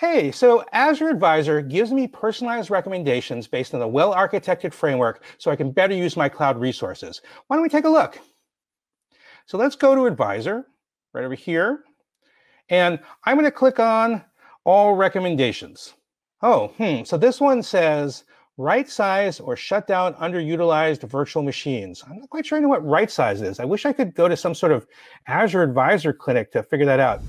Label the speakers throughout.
Speaker 1: Hey, so Azure Advisor gives me personalized recommendations based on a well architected framework so I can better use my cloud resources. Why don't we take a look? So let's go to Advisor right over here. And I'm going to click on All Recommendations. Oh, hmm. So this one says right size or shut down underutilized virtual machines. I'm not quite sure I know what right size is. I wish I could go to some sort of Azure Advisor clinic to figure that out.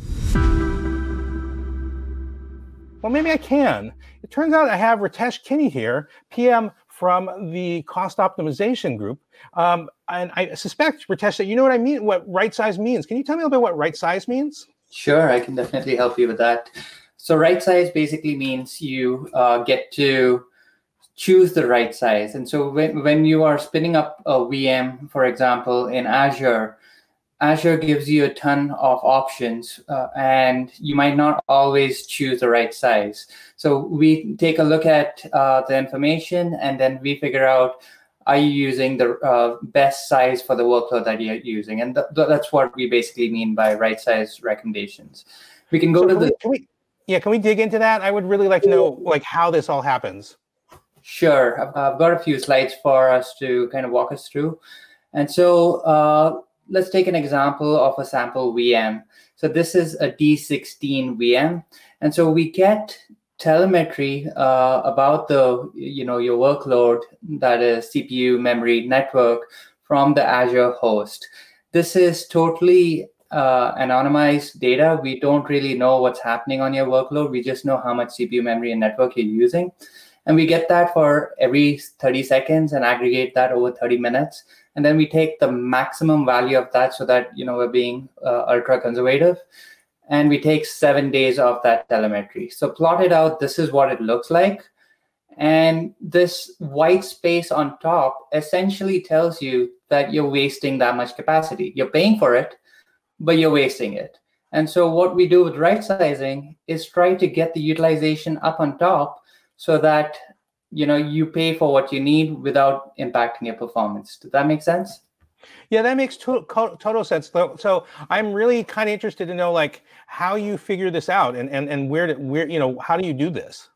Speaker 1: Well, maybe I can. It turns out I have Ritesh Kini here, PM from the cost optimization group. Um, and I suspect, Ritesh, that you know what I mean, what right size means. Can you tell me a little bit what right size means?
Speaker 2: Sure, I can definitely help you with that. So, right size basically means you uh, get to choose the right size. And so, when, when you are spinning up a VM, for example, in Azure, Azure gives you a ton of options, uh, and you might not always choose the right size. So we take a look at uh, the information, and then we figure out are you using the uh, best size for the workload that you're using, and th- th- that's what we basically mean by right size recommendations. We can go so to
Speaker 1: can
Speaker 2: the.
Speaker 1: We, can we, yeah, can we dig into that? I would really like to know like how this all happens.
Speaker 2: Sure, I've, I've got a few slides for us to kind of walk us through, and so uh, let's take an example of a sample VM. So this is a D16 VM. And so we get telemetry uh, about the, you know, your workload that is CPU, memory, network from the Azure host. This is totally uh, anonymized data. We don't really know what's happening on your workload. We just know how much CPU, memory, and network you're using. And we get that for every 30 seconds and aggregate that over 30 minutes and then we take the maximum value of that so that you know we're being uh, ultra conservative. And we take seven days of that telemetry. So plot it out. This is what it looks like. And this white space on top essentially tells you that you're wasting that much capacity. You're paying for it but you're wasting it. And so what we do with right sizing is try to get the utilization up on top so that you know you pay for what you need without impacting your performance. Does that make sense?
Speaker 1: Yeah that makes to- total sense. So i'm really kind of interested to know like how you figure this out and and, and where to where you know how do you do this?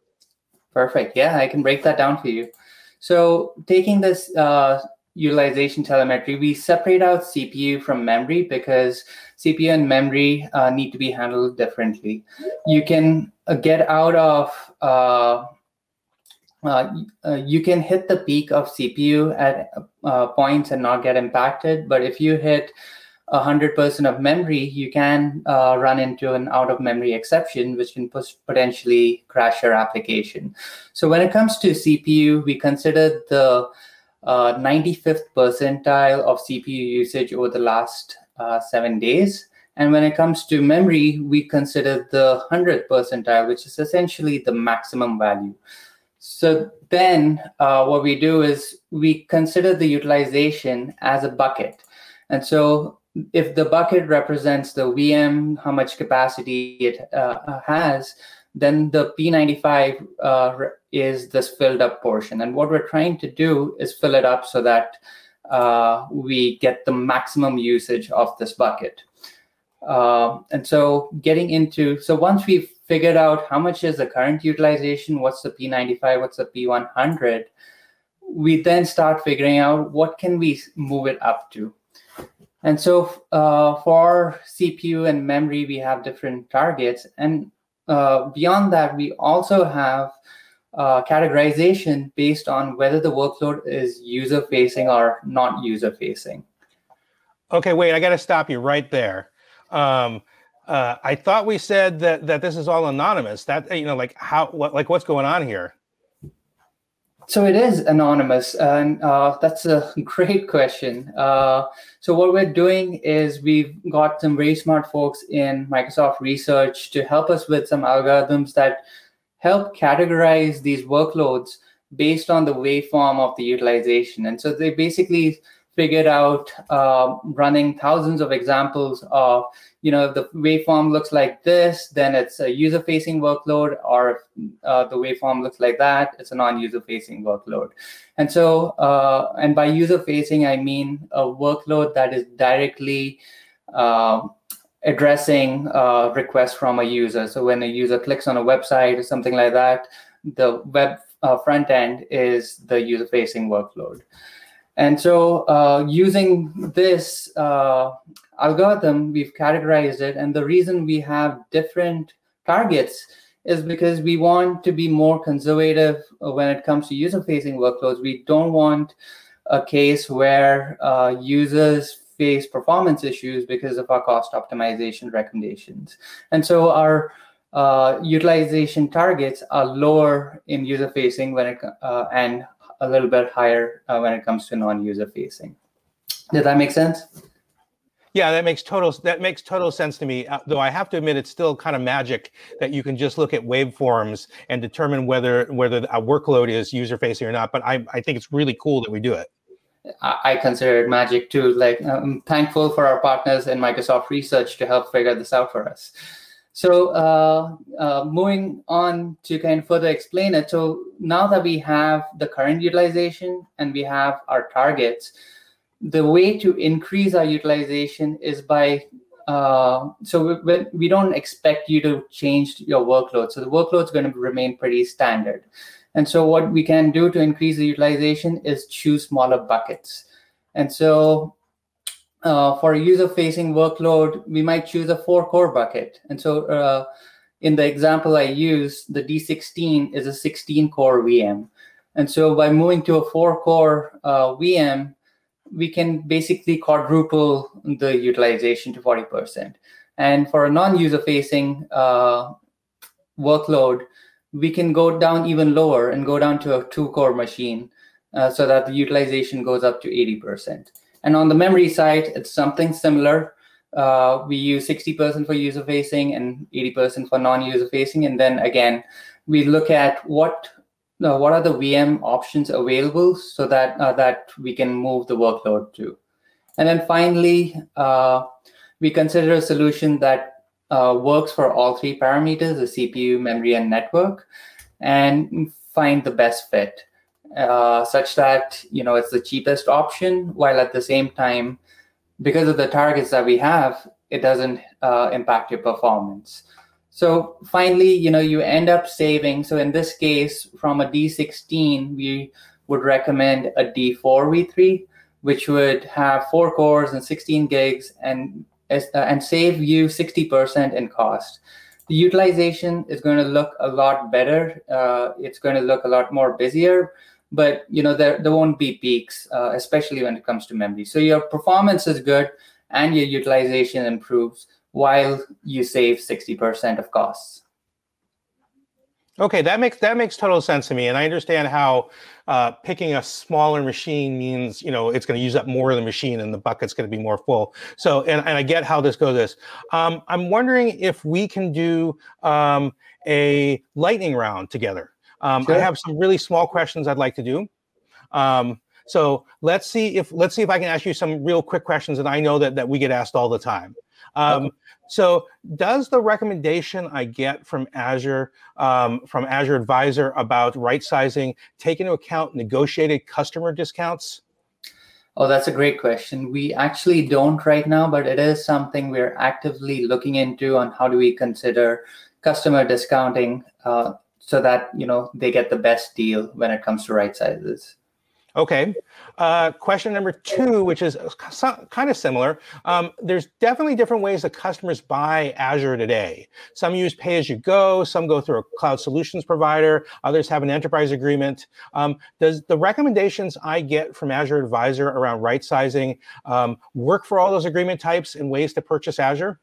Speaker 2: Perfect. Yeah i can break that down for you. So taking this uh, utilization telemetry we separate out cpu from memory because cpu and memory uh, need to be handled differently. You can uh, get out of uh, you can hit the peak of CPU at uh, points and not get impacted. But if you hit 100% of memory, you can uh, run into an out of memory exception, which can potentially crash your application. So when it comes to CPU, we consider the 95th uh, percentile of CPU usage over the last uh, seven days. And when it comes to memory, we consider the 100th percentile, which is essentially the maximum value. So then uh, what we do is we consider the utilization as a bucket. And so if the bucket represents the VM, how much capacity it uh, has, then the P95 uh, is this filled up portion. And what we're trying to do is fill it up so that uh, we get the maximum usage of this bucket. Uh, and so getting into, so once we've figured out how much is the current utilization, what's the P95, what's the P100, we then start figuring out what can we move it up to. And so uh, for CPU and memory, we have different targets. And uh, beyond that, we also have uh, categorization based on whether the workload is user facing or not user facing.
Speaker 1: Okay, wait, I got to stop you right there. Um, uh, I thought we said that that this is all anonymous. That you know, like how, what, like what's going on here?
Speaker 2: So it is anonymous, and uh, that's a great question. Uh, so what we're doing is we've got some very smart folks in Microsoft Research to help us with some algorithms that help categorize these workloads based on the waveform of the utilization. And so they basically figured out uh, running thousands of examples of you know the waveform looks like this then it's a user facing workload or uh, the waveform looks like that it's a non-user facing workload and so uh, and by user facing i mean a workload that is directly uh, addressing requests from a user. So when a user clicks on a website or something like that, the web uh, front end is the user facing workload. And so uh, using this uh, algorithm, we've categorized it. And the reason we have different targets is because we want to be more conservative when it comes to user facing workloads. We don't want a case where uh, users face performance issues because of our cost optimization recommendations. And so our uh, utilization targets are lower in user facing when it uh, and a little bit higher uh, when it comes to non-user facing. Did that make sense?
Speaker 1: Yeah, that makes total that makes total sense to me. Uh, though I have to admit, it's still kind of magic that you can just look at waveforms and determine whether whether a workload is user facing or not. But I I think it's really cool that we do it.
Speaker 2: I consider it magic too. Like I'm thankful for our partners in Microsoft Research to help figure this out for us. So uh, uh, moving on to kind of further explain it. So now that we have the current utilization and we have our targets, the way to increase our utilization is by uh, so we, we don't expect you to change your workload. So the workload is going to remain pretty standard. And so what we can do to increase the utilization is choose smaller buckets. And so uh, for a user-facing workload, we might choose a four-core bucket. And so uh, in the example I use, the D16 is a 16-core VM. And so by moving to a four-core uh, VM, we can basically quadruple the utilization to 40%. And for a non-user-facing uh, workload, we can go down even lower and go down to a two core machine uh, so that the utilization goes up to 80%. And on the memory side, it's something similar. Uh, we use 60% for user facing and 80% for non user facing. And then again, we look at what uh, what are the VM options available so that uh, that we can move the workload to. And then finally, uh, we consider a solution that uh, works for all three parameters, the CPU, memory, and network, and find the best fit, uh, such that you know it's the cheapest option, while at the same time, because of the targets that we have, it doesn't uh, impact your performance. So finally, you know, you end up saving. So in this case, from a D16, we would recommend a D4 V3, which would have four cores and 16 gigs and uh, and save you 60% in cost. The utilization is going to look a lot better. Uh, it's going to look a lot more busier, but you know there, there won't be peaks, uh, especially when it comes to memory. So your performance is good and your utilization improves while you save 60% of costs.
Speaker 1: Okay, that makes that makes total sense to me, and I understand how uh, picking a smaller machine means you know it's going to use up more of the machine, and the bucket's going to be more full. So, and, and I get how this goes. This, um, I'm wondering if we can do um, a lightning round together. Um, sure. I have some really small questions I'd like to do. Um, so let's see if let's see if I can ask you some real quick questions that I know that that we get asked all the time. Um. So, does the recommendation I get from Azure, um, from Azure Advisor about right sizing, take into account negotiated customer discounts?
Speaker 2: Oh, that's a great question. We actually don't right now, but it is something we're actively looking into on how do we consider customer discounting uh, so that you know they get the best deal when it comes to right sizes.
Speaker 1: Okay. Uh, question number two, which is kind of similar. Um, there's definitely different ways that customers buy Azure today. Some use pay as you go, some go through a cloud solutions provider, others have an enterprise agreement. Um, does the recommendations I get from Azure Advisor around right sizing um, work for all those agreement types and ways to purchase Azure?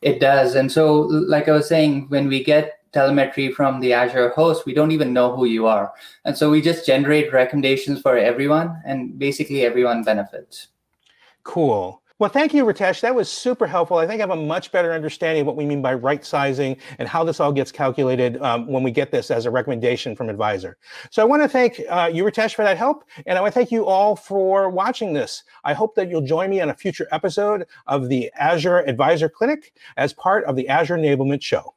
Speaker 2: It does. And so, like I was saying, when we get telemetry from the Azure host, we don't even know who you are. And so we just generate recommendations for everyone, and basically everyone benefits.
Speaker 1: Cool. Well, thank you, Ritesh. That was super helpful. I think I have a much better understanding of what we mean by right sizing and how this all gets calculated um, when we get this as a recommendation from Advisor. So I want to thank uh, you, Ritesh, for that help. And I want to thank you all for watching this. I hope that you'll join me on a future episode of the Azure Advisor Clinic as part of the Azure Enablement Show.